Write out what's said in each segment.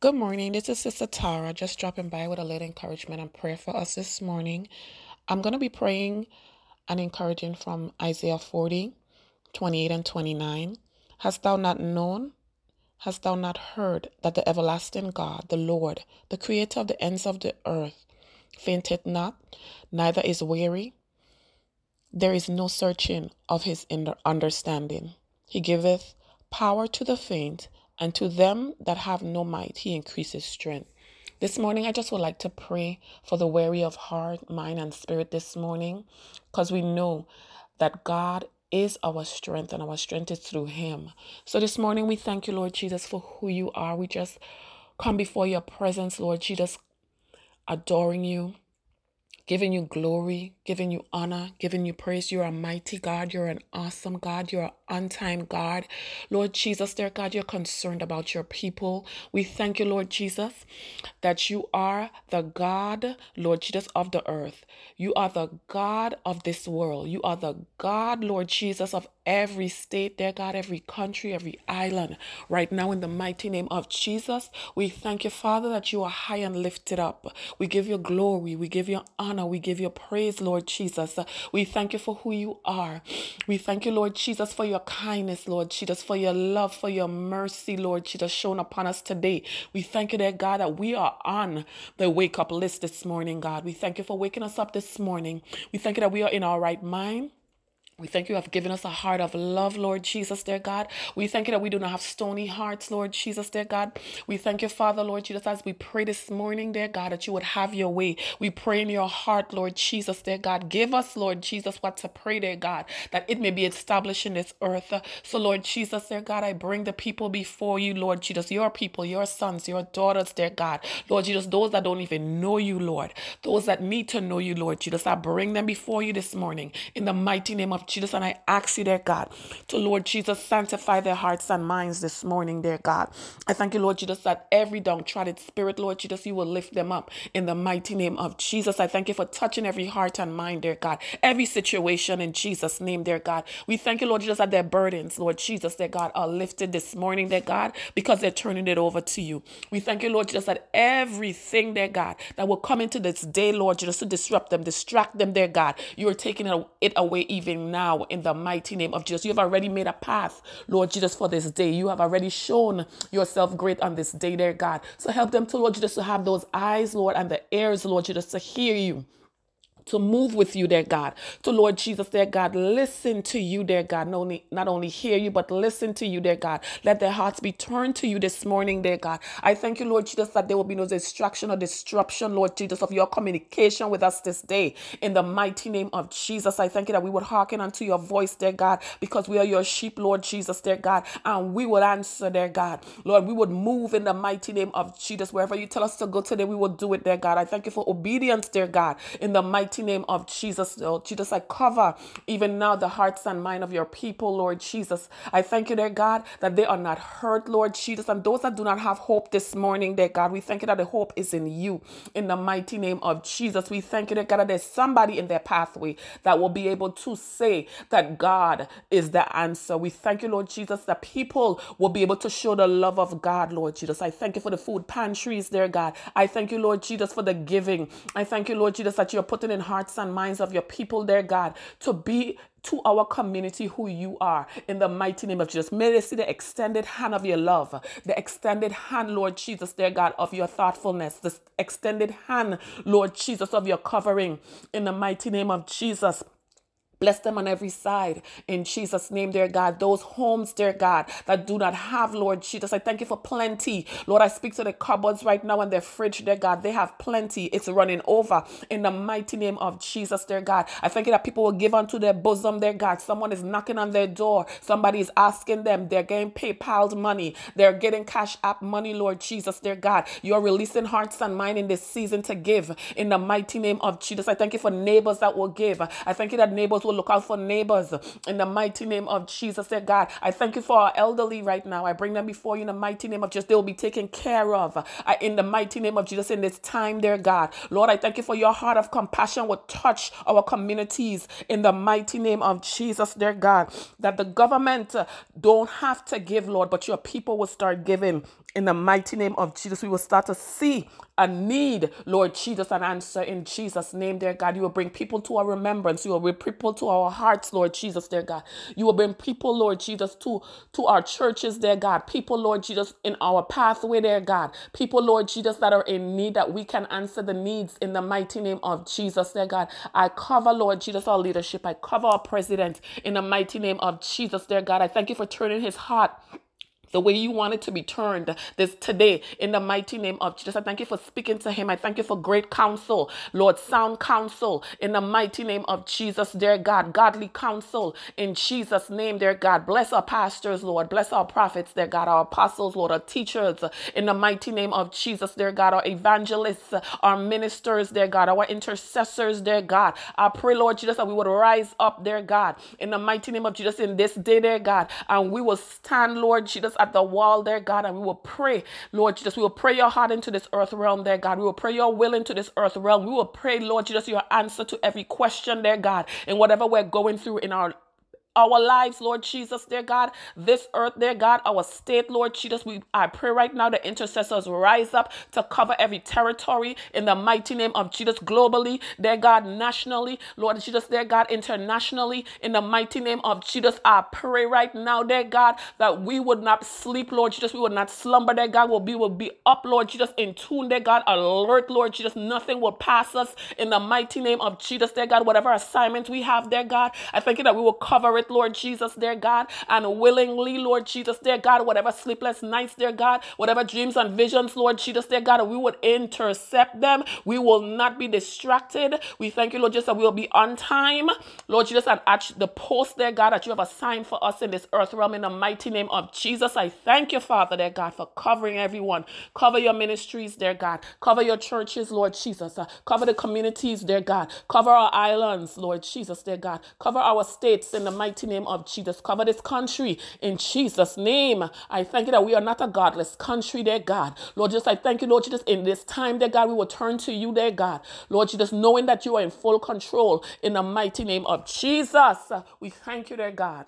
Good morning. This is Sister Tara, just dropping by with a little encouragement and prayer for us this morning. I'm going to be praying and encouraging from Isaiah 40, 28 and 29. Hast thou not known? Hast thou not heard that the everlasting God, the Lord, the creator of the ends of the earth, fainteth not, neither is weary? There is no searching of his understanding. He giveth power to the faint, and to them that have no might, he increases strength. This morning, I just would like to pray for the weary of heart, mind, and spirit this morning, because we know that God is our strength and our strength is through Him. So this morning, we thank you, Lord Jesus, for who you are. We just come before your presence, Lord Jesus, adoring you, giving you glory, giving you honor, giving you praise. You're a mighty God. You're an awesome God. You're an on God. Lord Jesus, dear God, you're concerned about your people. We thank you, Lord Jesus, that you are the God, Lord Jesus, of the earth. You are the God of this world. You are the God, Lord Jesus, of every state, dear God, every country, every island. Right now, in the mighty name of Jesus, we thank you, Father, that you are high and lifted up. We give you glory. We give you honor. We give you praise, Lord Jesus. We thank you for who you are. We thank you, Lord Jesus, for your kindness, Lord Jesus, for your love, for your mercy, Lord Jesus, shown upon us today. We thank you, dear God, that we are on the wake up list this morning, God. We thank you for waking us up this morning. We thank you that we are in our right mind. We thank you have given us a heart of love, Lord Jesus, dear God. We thank you that we do not have stony hearts, Lord Jesus, dear God. We thank you, Father, Lord Jesus, as we pray this morning, dear God, that you would have your way. We pray in your heart, Lord Jesus, dear God. Give us, Lord Jesus, what to pray, dear God, that it may be established in this earth. So, Lord Jesus, dear God, I bring the people before you, Lord Jesus, your people, your sons, your daughters, dear God. Lord Jesus, those that don't even know you, Lord, those that need to know you, Lord Jesus, I bring them before you this morning in the mighty name of Jesus. And I ask you, dear God, to Lord Jesus, sanctify their hearts and minds this morning, dear God. I thank you, Lord Jesus, that every downtrodden spirit, Lord Jesus, you will lift them up in the mighty name of Jesus. I thank you for touching every heart and mind, dear God, every situation in Jesus' name, dear God. We thank you, Lord Jesus, that their burdens, Lord Jesus, dear God, are lifted this morning, dear God, because they're turning it over to you. We thank you, Lord Jesus, that everything, dear God, that will come into this day, Lord Jesus, to disrupt them, distract them, dear God, you are taking it away even now in the mighty name of Jesus. You have already made a path, Lord Jesus, for this day. You have already shown yourself great on this day, dear God. So help them to, Lord Jesus, to have those eyes, Lord, and the ears, Lord Jesus, to hear you to move with you, dear God. To Lord Jesus, dear God, listen to you, dear God. Not only, not only hear you, but listen to you, dear God. Let their hearts be turned to you this morning, dear God. I thank you, Lord Jesus, that there will be no distraction or disruption, Lord Jesus, of your communication with us this day. In the mighty name of Jesus, I thank you that we would hearken unto your voice, dear God, because we are your sheep, Lord Jesus, dear God, and we will answer, dear God. Lord, we would move in the mighty name of Jesus. Wherever you tell us to go today, we will do it, dear God. I thank you for obedience, dear God, in the mighty mighty name of Jesus, Lord Jesus, I cover even now the hearts and mind of your people, Lord Jesus. I thank you, dear God, that they are not hurt, Lord Jesus. And those that do not have hope this morning, dear God, we thank you that the hope is in you. In the mighty name of Jesus, we thank you, dear God, that there's somebody in their pathway that will be able to say that God is the answer. We thank you, Lord Jesus, that people will be able to show the love of God, Lord Jesus. I thank you for the food pantries, dear God. I thank you, Lord Jesus, for the giving. I thank you, Lord Jesus, that you're putting in hearts and minds of your people, there, God, to be to our community who you are in the mighty name of Jesus. May they see the extended hand of your love, the extended hand, Lord Jesus, dear God, of your thoughtfulness, the extended hand, Lord Jesus, of your covering in the mighty name of Jesus. Bless them on every side in Jesus' name, dear God. Those homes, dear God, that do not have, Lord Jesus, I thank you for plenty. Lord, I speak to the cupboards right now and their fridge, dear God. They have plenty. It's running over in the mighty name of Jesus, dear God. I thank you that people will give unto their bosom, dear God. Someone is knocking on their door. Somebody is asking them. They're getting PayPal money. They're getting cash app money, Lord Jesus, dear God. You're releasing hearts and mind in this season to give in the mighty name of Jesus. I thank you for neighbors that will give. I thank you that neighbors will look out for neighbors in the mighty name of Jesus, dear God. I thank you for our elderly right now. I bring them before you in the mighty name of Jesus. They will be taken care of I, in the mighty name of Jesus in this time, dear God. Lord, I thank you for your heart of compassion will touch our communities in the mighty name of Jesus, dear God. That the government uh, don't have to give, Lord, but your people will start giving in the mighty name of Jesus. We will start to see a need, Lord Jesus, an answer in Jesus' name, dear God. You will bring people to our remembrance. You will bring people to our hearts, Lord Jesus, dear God. You will bring people, Lord Jesus, to, to our churches, dear God. People, Lord Jesus, in our pathway, dear God. People, Lord Jesus, that are in need, that we can answer the needs in the mighty name of Jesus, dear God. I cover, Lord Jesus, our leadership. I cover our president in the mighty name of Jesus, dear God. I thank you for turning his heart the way you want it to be turned this today in the mighty name of Jesus. I thank you for speaking to him. I thank you for great counsel, Lord, sound counsel in the mighty name of Jesus, dear God, godly counsel in Jesus' name, dear God. Bless our pastors, Lord. Bless our prophets, dear God, our apostles, Lord, our teachers in the mighty name of Jesus, dear God, our evangelists, our ministers, dear God, our intercessors, dear God. I pray, Lord Jesus, that we would rise up, dear God, in the mighty name of Jesus in this day, dear God, and we will stand, Lord Jesus, at the wall there, God, and we will pray, Lord Jesus. We will pray your heart into this earth realm there, God. We will pray your will into this earth realm. We will pray, Lord Jesus, your answer to every question there, God, in whatever we're going through in our our lives, Lord Jesus, dear God, this earth, dear God, our state, Lord Jesus. We I pray right now the intercessors rise up to cover every territory in the mighty name of Jesus, globally, dear God, nationally, Lord Jesus, dear God, internationally, in the mighty name of Jesus. I pray right now, dear God, that we would not sleep, Lord Jesus. We would not slumber, dear God. We'll be, will be up, Lord Jesus, in tune, dear God, alert, Lord Jesus. Nothing will pass us in the mighty name of Jesus, dear God. Whatever assignment we have, dear God, I thank you that we will cover it Lord Jesus, dear God, and willingly, Lord Jesus, dear God, whatever sleepless nights, dear God, whatever dreams and visions, Lord Jesus, dear God, we would intercept them. We will not be distracted. We thank you, Lord Jesus, that we will be on time, Lord Jesus, and at the post, dear God, that you have assigned for us in this earth realm in the mighty name of Jesus. I thank you, Father, dear God, for covering everyone. Cover your ministries, dear God. Cover your churches, Lord Jesus. Uh, cover the communities, dear God. Cover our islands, Lord Jesus, dear God. Cover our states in the mighty mighty name of Jesus. Cover this country in Jesus' name. I thank you that we are not a godless country, dear God. Lord Jesus, I thank you, Lord Jesus, in this time, dear God, we will turn to you, dear God. Lord Jesus, knowing that you are in full control in the mighty name of Jesus. We thank you, dear God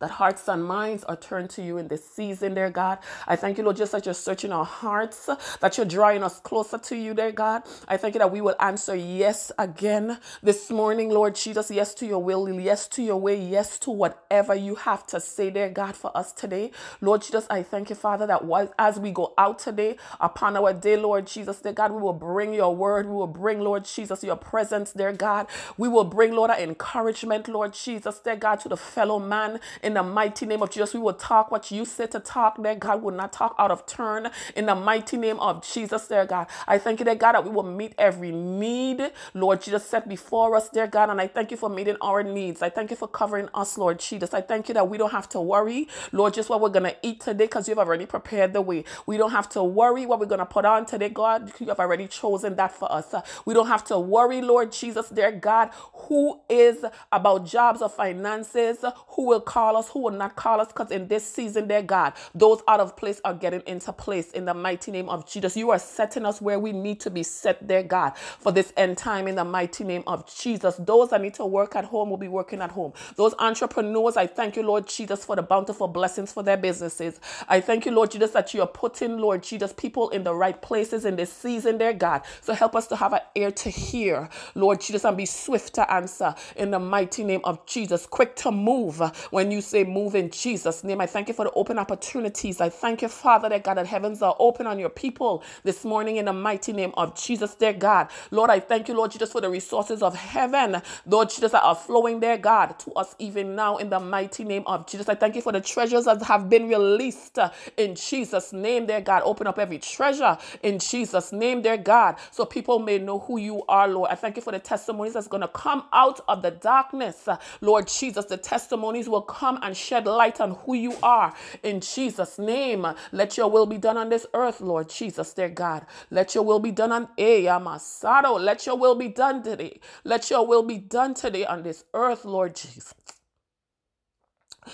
that hearts and minds are turned to you in this season, dear God. I thank you, Lord, just that you're searching our hearts, that you're drawing us closer to you, dear God. I thank you that we will answer yes again this morning, Lord Jesus. Yes to your will, yes to your way, yes to whatever you have to say, dear God, for us today. Lord Jesus, I thank you, Father, that as we go out today upon our day, Lord Jesus, dear God, we will bring your word. We will bring, Lord Jesus, your presence, dear God. We will bring, Lord, our encouragement, Lord Jesus, dear God, to the fellow man in the mighty name of Jesus, we will talk what you said to talk, dear God. will not talk out of turn. In the mighty name of Jesus, dear God. I thank you, dear God, that we will meet every need, Lord Jesus, set before us, dear God. And I thank you for meeting our needs. I thank you for covering us, Lord Jesus. I thank you that we don't have to worry, Lord, just what we're going to eat today because you've already prepared the way. We don't have to worry what we're going to put on today, God. You have already chosen that for us. We don't have to worry, Lord Jesus, dear God, who is about jobs or finances, who will call us, who will not call us, because in this season, dear God, those out of place are getting into place in the mighty name of Jesus. You are setting us where we need to be set, dear God, for this end time in the mighty name of Jesus. Those that need to work at home will be working at home. Those entrepreneurs, I thank you, Lord Jesus, for the bountiful blessings for their businesses. I thank you, Lord Jesus, that you are putting, Lord Jesus, people in the right places in this season, dear God. So help us to have an ear to hear, Lord Jesus, and be swift to answer in the mighty name of Jesus. Quick to move when you say move in Jesus' name. I thank you for the open opportunities. I thank you, Father, that God, that heavens are open on your people this morning in the mighty name of Jesus, dear God. Lord, I thank you, Lord Jesus, for the resources of heaven, Lord Jesus, that are flowing there, God, to us even now in the mighty name of Jesus. I thank you for the treasures that have been released uh, in Jesus' name, dear God. Open up every treasure in Jesus' name, dear God, so people may know who you are, Lord. I thank you for the testimonies that's going to come out of the darkness, uh, Lord Jesus. The testimonies will come come and shed light on who you are. In Jesus' name, let your will be done on this earth, Lord Jesus, dear God. Let your will be done on eh, Eyamasado. Let your will be done today. Let your will be done today on this earth, Lord Jesus.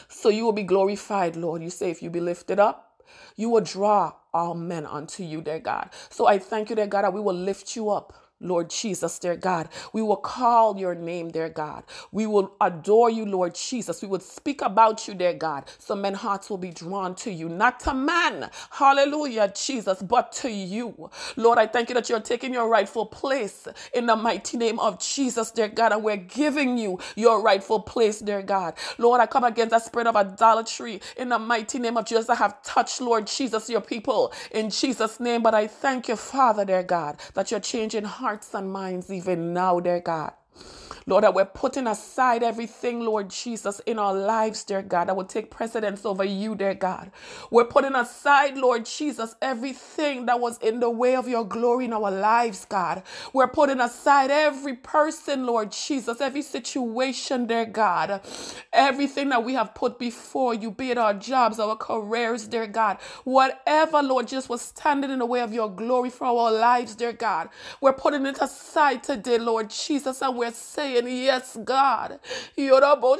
So you will be glorified, Lord. You say, if you be lifted up, you will draw all men unto you, dear God. So I thank you, dear God, that we will lift you up. Lord Jesus, dear God. We will call your name, dear God. We will adore you, Lord Jesus. We would speak about you, dear God. So men's hearts will be drawn to you, not to man. Hallelujah, Jesus, but to you. Lord, I thank you that you're taking your rightful place in the mighty name of Jesus, dear God. And we're giving you your rightful place, dear God. Lord, I come against that spirit of idolatry in the mighty name of Jesus. I have touched, Lord Jesus, your people in Jesus' name. But I thank you, Father, dear God, that you're changing hearts hearts and minds even now, dear God. Lord, that we're putting aside everything, Lord Jesus, in our lives, dear God, that will take precedence over you, dear God. We're putting aside, Lord Jesus, everything that was in the way of your glory in our lives, God. We're putting aside every person, Lord Jesus, every situation, dear God, everything that we have put before you, be it our jobs, our careers, dear God, whatever, Lord Jesus, was standing in the way of your glory for our lives, dear God. We're putting it aside today, Lord Jesus, and we're saying, Yes, God. Whatever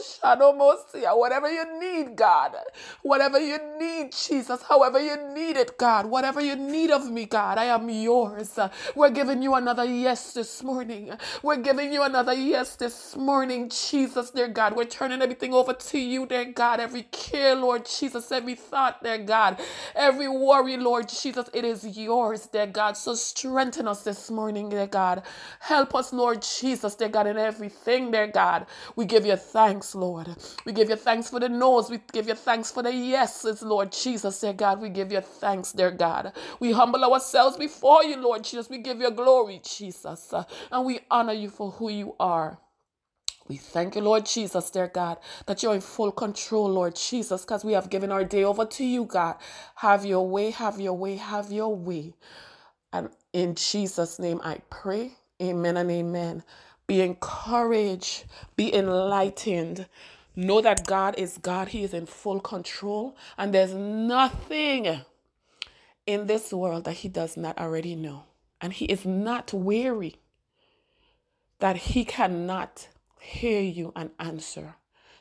you need, God. Whatever you need, Jesus. However you need it, God. Whatever you need of me, God. I am yours. We're giving you another yes this morning. We're giving you another yes this morning, Jesus, dear God. We're turning everything over to you, dear God. Every care, Lord Jesus. Every thought, dear God. Every worry, Lord Jesus. It is yours, dear God. So strengthen us this morning, dear God. Help us, Lord Jesus, dear God, in everything, dear God. We give you thanks, Lord. We give you thanks for the no's. We give you thanks for the yeses, Lord Jesus, dear God. We give you thanks, dear God. We humble ourselves before you, Lord Jesus. We give you glory, Jesus. And we honor you for who you are. We thank you, Lord Jesus, dear God, that you're in full control, Lord Jesus, because we have given our day over to you, God. Have your way, have your way, have your way. And in Jesus' name I pray. Amen and amen. Be encouraged, be enlightened. Know that God is God, He is in full control, and there's nothing in this world that He does not already know. And He is not weary that He cannot hear you and answer.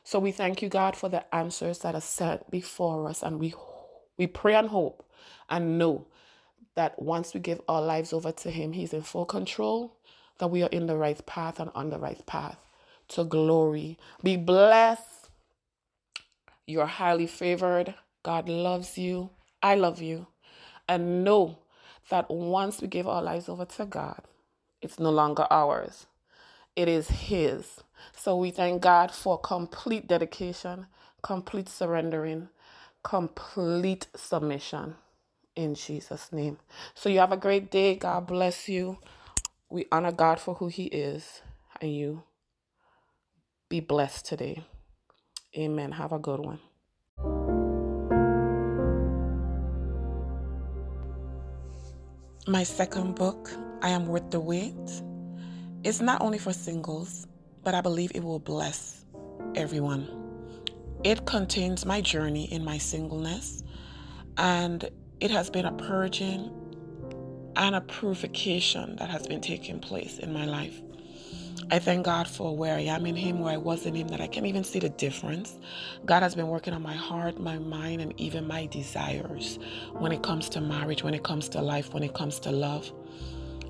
So we thank you, God, for the answers that are set before us, and we we pray and hope and know that once we give our lives over to Him, He's in full control that we are in the right path and on the right path to glory. Be blessed. You're highly favored. God loves you. I love you. And know that once we give our lives over to God, it's no longer ours, it is His. So we thank God for complete dedication, complete surrendering, complete submission in Jesus' name. So you have a great day. God bless you. We honor God for who He is, and you be blessed today. Amen. Have a good one. My second book, I Am Worth the Wait, is not only for singles, but I believe it will bless everyone. It contains my journey in my singleness, and it has been a purging and a purification that has been taking place in my life. I thank God for where I am in Him, where I was in Him, that I can even see the difference. God has been working on my heart, my mind, and even my desires when it comes to marriage, when it comes to life, when it comes to love.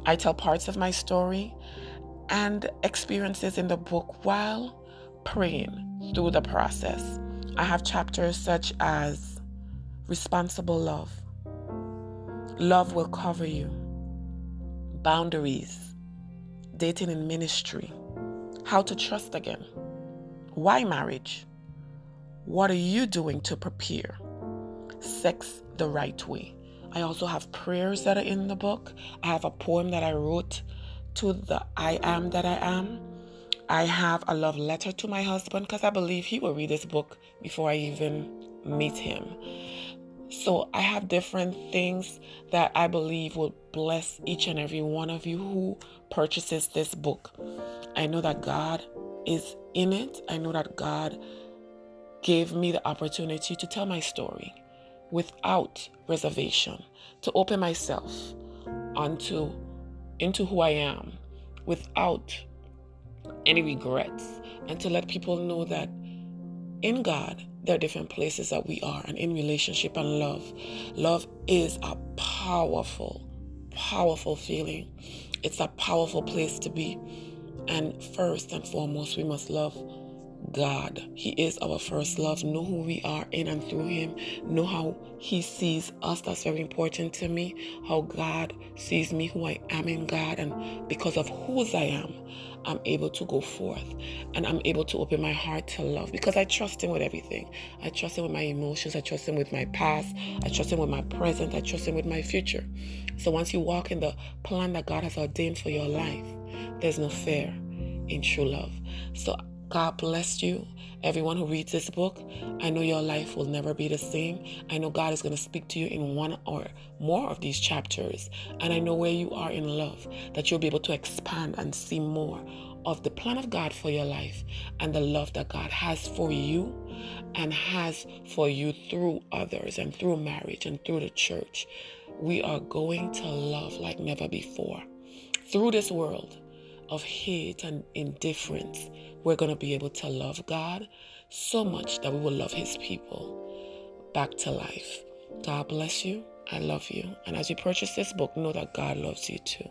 I tell parts of my story and experiences in the book while praying through the process. I have chapters such as responsible love, Love will cover you. Boundaries. Dating in ministry. How to trust again. Why marriage? What are you doing to prepare? Sex the right way. I also have prayers that are in the book. I have a poem that I wrote to the I am that I am. I have a love letter to my husband because I believe he will read this book before I even meet him. So I have different things that I believe will bless each and every one of you who purchases this book. I know that God is in it. I know that God gave me the opportunity to tell my story without reservation, to open myself onto into who I am without any regrets, and to let people know that in God, there are different places that we are, and in relationship and love. Love is a powerful, powerful feeling. It's a powerful place to be. And first and foremost, we must love God. He is our first love. Know who we are in and through Him. Know how He sees us. That's very important to me. How God sees me, who I am in God. And because of whose I am, I'm able to go forth and I'm able to open my heart to love because I trust Him with everything. I trust Him with my emotions. I trust Him with my past. I trust Him with my present. I trust Him with my future. So once you walk in the plan that God has ordained for your life, there's no fear in true love. So God bless you. Everyone who reads this book, I know your life will never be the same. I know God is going to speak to you in one or more of these chapters. And I know where you are in love, that you'll be able to expand and see more of the plan of God for your life and the love that God has for you and has for you through others and through marriage and through the church. We are going to love like never before. Through this world of hate and indifference, we're going to be able to love God so much that we will love His people back to life. God bless you. I love you. And as you purchase this book, know that God loves you too.